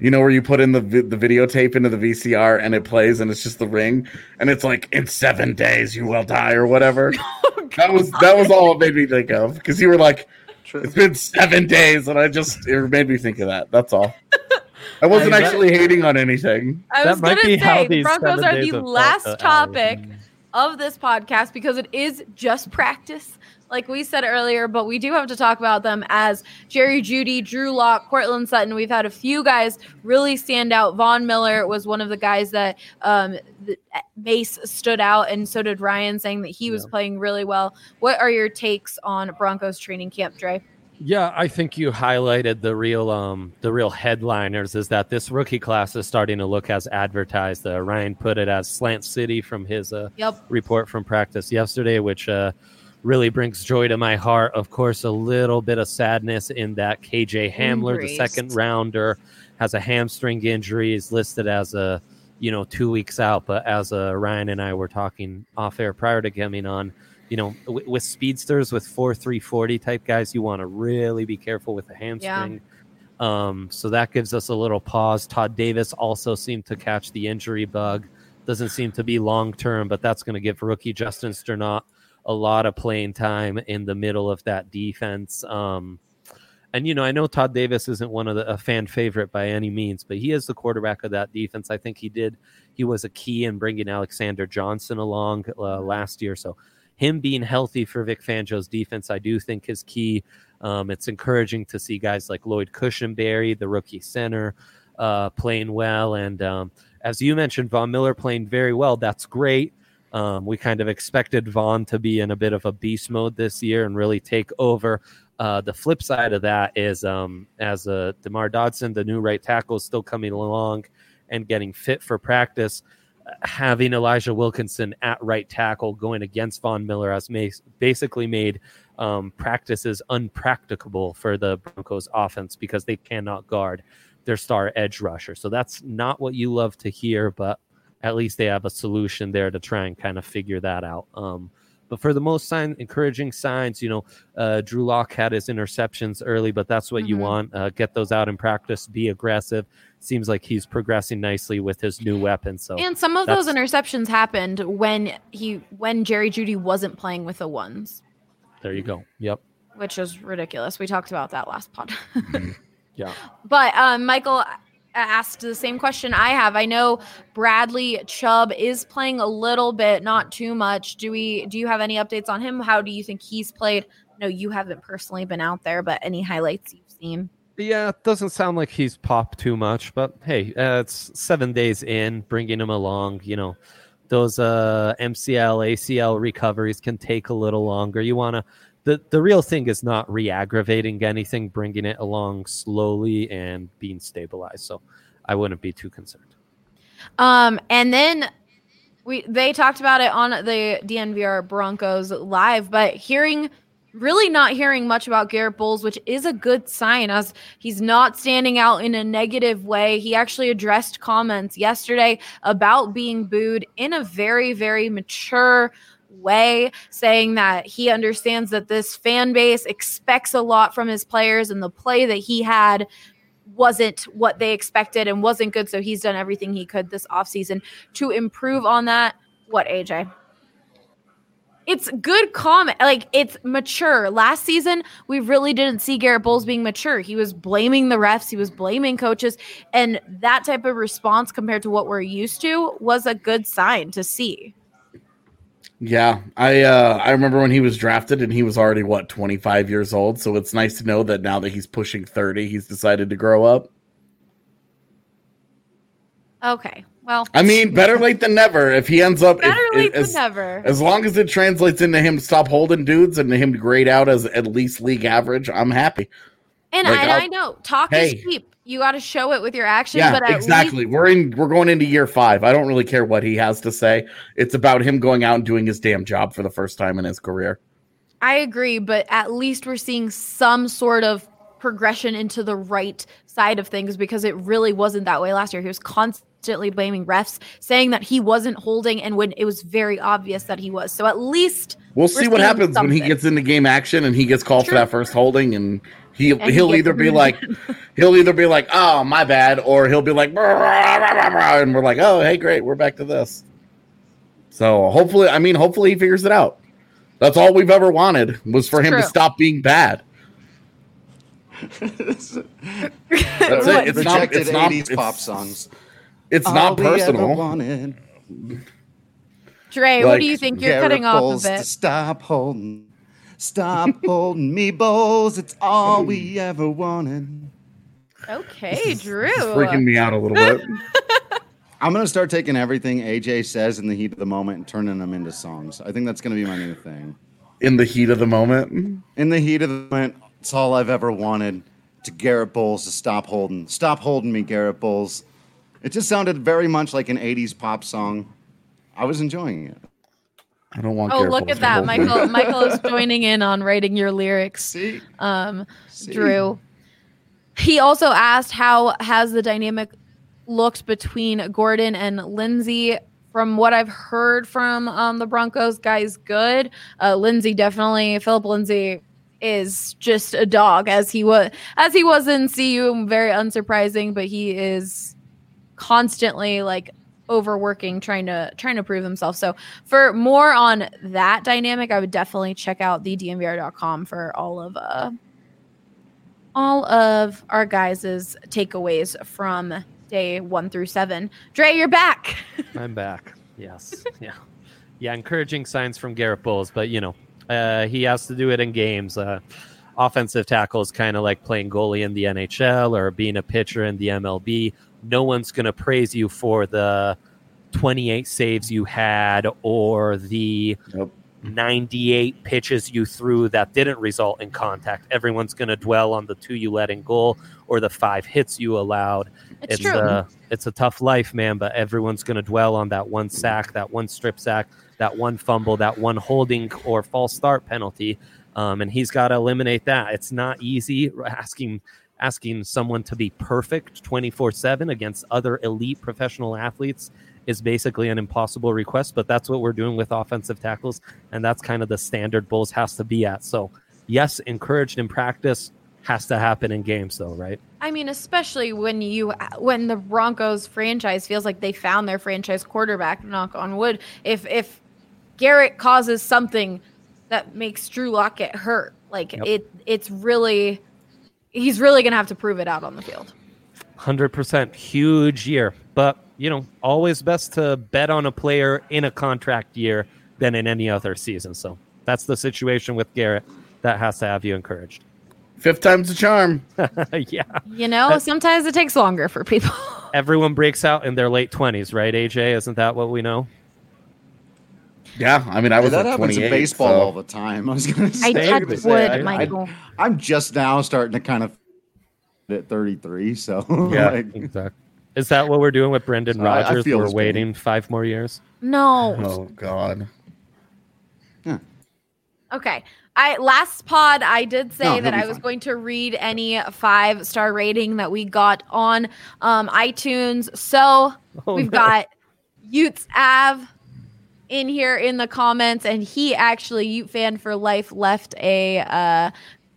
You know where you put in the vi- the videotape into the VCR and it plays and it's just the ring and it's like in seven days you will die or whatever. *laughs* Oh, that was that was all it made me think of because you were like it's been seven days and I just it made me think of that. That's all. I *laughs* wasn't I mean, that- actually hating on anything. I was gonna be how say these Broncos are the last topic of this podcast because it is just practice, like we said earlier. But we do have to talk about them as Jerry Jeudy, Drew Lock, Courtland Sutton. We've had a few guys really stand out. Von Miller was one of the guys that um, the, Mace stood out, and so did Ryan, saying that he was Yeah. playing really well. What are your takes on Broncos training camp, Dre? Yeah, I think you highlighted the real um the real headliners is that this rookie class is starting to look as advertised. Uh, Ryan put it as Slant City from his uh, Yep. report from practice yesterday, which uh, really brings joy to my heart. Of course, a little bit of sadness in that KJ Hamler, the second rounder, has a hamstring injury, is listed as a you know two weeks out. But as uh, Ryan and I were talking off air prior to coming on, you know, w- with speedsters with four three forty type guys, you want to really be careful with the hamstring. Um, so that gives us a little pause. Todd Davis also seemed to catch the injury bug. Doesn't seem to be long term, but that's going to give rookie Justin Strnad a lot of playing time in the middle of that defense. Um, and you know, I know Todd Davis isn't one of the a fan favorite by any means, but he is the quarterback of that defense. I think he did. He was a key in bringing Alexander Johnson along uh, last year. So him being healthy for Vic Fangio's defense, I do think is key. Um, it's encouraging to see guys like Lloyd Cushenberry, the rookie center, uh, playing well. And um, as you mentioned, Von Miller playing very well. That's great. Um, we kind of expected Von to be in a bit of a beast mode this year and really take over. Uh, the flip side of that is um, as uh, Demar Dotson, the new right tackle, is still coming along and getting fit for practice. Having Elijah Wilkinson at right tackle going against Von Miller has basically made um, practices unpracticable for the Broncos offense because they cannot guard their star edge rusher. So that's not what you love to hear, but at least they have a solution there to try and kind of figure that out. Um, but for the most sign, encouraging signs, you know, uh, Drew Lock had his interceptions early, but that's what you Mhm. want. Uh, get those out in practice, be aggressive. Seems like he's progressing nicely with his new weapon. So And some of those interceptions happened when he when Jerry Jeudy wasn't playing with the ones, there you go. Yep. which is ridiculous. We talked about that last pod. *laughs* Yeah. But um, Michael asked the same question I have. I know Bradley Chubb is playing a little bit, not too much. Do we? Do you have any updates on him? How do you think he's played? No, you haven't personally been out there, but any highlights you've seen? Yeah, it doesn't sound like he's popped too much, but hey, uh, it's seven days in, bringing him along. You know, those uh, MCL, ACL recoveries can take a little longer. You want to the the real thing is not re-aggravating anything, bringing it along slowly and being stabilized. So I wouldn't be too concerned. Um, and then we they talked about it on the DNVR Broncos live, but hearing really not hearing much about Garrett Bolles, which is a good sign as he's not standing out in a negative way. He actually addressed comments yesterday about being booed in a very, very mature way, saying that he understands that this fan base expects a lot from his players and the play that he had wasn't what they expected and wasn't good. So he's done everything he could this offseason to improve on that. What, AJ? It's good comment. Like it's mature. Last season, we really didn't see Garrett Bolles being mature. He was blaming the refs, he was blaming coaches, and that type of response compared to what we're used to was a good sign to see. Yeah, I uh, I remember when he was drafted and he was already what 25 years old. So it's nice to know that now that he's pushing 30, he's decided to grow up. Okay, well, I mean, better late than never. If he ends up better if, late as, than never. As long as it translates into him stop holding dudes and him to grade out as at least league average, I'm happy. And, like, I, I know talk Hey. is cheap. You got to show it with your actions. Yeah, exactly. least- We're in. We're going into year five. I don't really care what he has to say. It's about him going out and doing his damn job for the first time in his career. I agree, but at least we're seeing some sort of progression into the right side of things because it really wasn't that way last year. He was constantly blaming refs, saying that he wasn't holding, and when it was very obvious that he was. So at least We'll see what happens when he gets into game action and he gets called for that first holding, and he And he he'll gets either be like *laughs* he'll either be like, oh my bad, or he'll be like, and we're like, oh hey great, we're back to this. So hopefully, I mean, hopefully he figures it out. That's all we've ever wanted was for him to stop being bad. *laughs* That's it. It's not. Rejected It's not. 80s It's, pop songs. It's All not personal. wanted. Dre, what do you think? You're Garrett cutting off Bolles a to stop holding. Stop *laughs* holding me, Bolles. It's all we mm. ever wanted. Okay, Drew. It's freaking me out a little bit. *laughs* I'm gonna start taking everything AJ says in the heat of the moment and turning them into songs. I think that's gonna be my new thing. In the heat of the moment, In the heat of the moment, it's all I've ever wanted. To Garrett Bolles to stop holding. Stop holding me, Garrett Bolles. It just sounded very much like an 80s pop song. I was enjoying it. I don't want. To. Oh, look at that. Michael Michael is *laughs* joining in on writing your lyrics. See? Um, See? Drew. He also asked how has the dynamic looked between Gordon and Lindsay. From what I've heard from um, the Broncos, guys, good. Uh, Lindsay definitely. Philip Lindsay is just a dog as he was as he was in CU. Very unsurprising, but he is constantly like overworking trying to trying to prove himself so for more on that dynamic i would definitely check out the dnvr.com for all of uh all of our guys's takeaways from day one through seven dre you're back *laughs* I'm back. Yes. Yeah. Yeah. Encouraging signs from Garrett Bolles, but you know, uh, he has to do it in games. Uh, offensive tackle is kind of like playing goalie in the NHL or being a pitcher in the MLB. No one's going to praise you for the 28 saves you had or the Nope. 98 pitches you threw that didn't result in contact. Everyone's going to dwell on the two you let in goal or the five hits you allowed it's, it's true A, it's a tough life, man. But everyone's going to dwell on that one sack, that one strip sack, that one fumble, that one holding or false start penalty, um, and he's got to eliminate that. It's not easy asking asking someone to be perfect 24/7 against other elite professional athletes is basically an impossible request, but that's what we're doing with offensive tackles and that's kind of the standard Bulls has to be at. So, yes, encouraged in practice has to happen in games though, right? I mean, especially when you when the Broncos franchise feels like they found their franchise quarterback. Knock on wood. If if Garrett causes something that makes Drew Lock get hurt, like Yep. it, it's really he's really going to have to prove it out on the field. 100% huge year. But, you know, always best to bet on a player in a contract year than in any other season. So that's the situation with Garrett. That has to have you encouraged. Fifth time's a charm. *laughs* yeah. You know, sometimes it takes longer for people. *laughs* Everyone breaks out in their late 20s, right, AJ? Isn't that what we know? Yeah, I mean, I was that at happens 28. in baseball so- all the time. *laughs* I was going to say. I touch wood, I- I- Michael. I'm just now starting to kind of at 33, so *laughs* Yeah. like, Exactly. Is that what we're doing with Brendan I- I Rodgers? we're his pain. waiting five more years. no. Oh God. Yeah. Okay. I last pod I did say No, that I was fine. going to read any five star rating that we got on um, iTunes. So Oh, we've no. got Utes Av in here in the comments, and he actually Ute fan for life left a uh,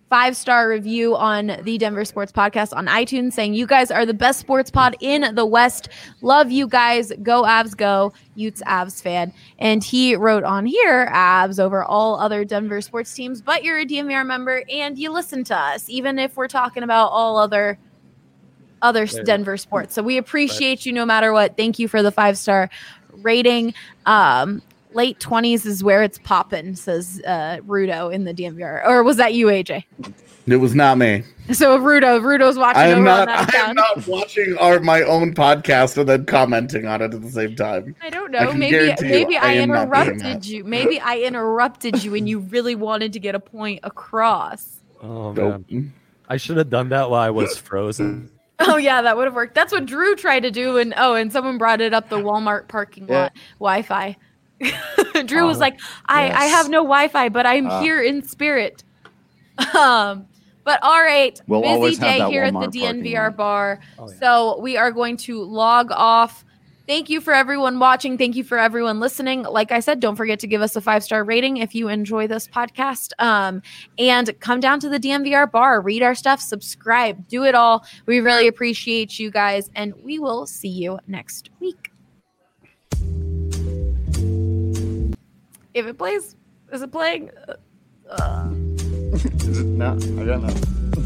five star review on the Denver Sports Podcast on iTunes, saying you guys are the best sports pod in the West. Love you guys. Go Avs, go Utes Avs fan. And he wrote on here Avs over all other Denver sports teams, but you're a DMR member and you listen to us, even if we're talking about all other other. Denver sports. So we appreciate you no matter what. Thank you for the five star rating. Um, late twenties is where it's popping, says uh, Rudo in the DNVR. Or was that you, AJ? It was not me. So Rudo, Rudo's watching I am over not. on that I am not watching our my own podcast and then commenting on it at the same time. I don't know. can Maybe guarantee you maybe I I, am not doing interrupted you. Maybe I interrupted you and you really wanted to get a point across. Oh, man. Nope. I should have done that while I was frozen. *laughs* Oh yeah, that would have worked. That's what Drew tried to do, and oh, and someone brought it up the *laughs* Walmart parking Yeah. lot Wi-Fi. *laughs* Drew was Oh, like, "I I have no Wi-Fi, but I'm Ah. here in spirit." Um, but all right, We'll busy day that here at the DNVR bar. Oh, yeah. So we are going to log off. Thank you for everyone watching. Thank you for everyone listening. Like I said, don't forget to give us a five star rating if you enjoy this podcast. Um, and come down to the DNVR bar, read our stuff, subscribe, do it all. We really appreciate you guys, and we will see you next week. If it plays, is it playing? Uh, *laughs* is it, no, I don't know.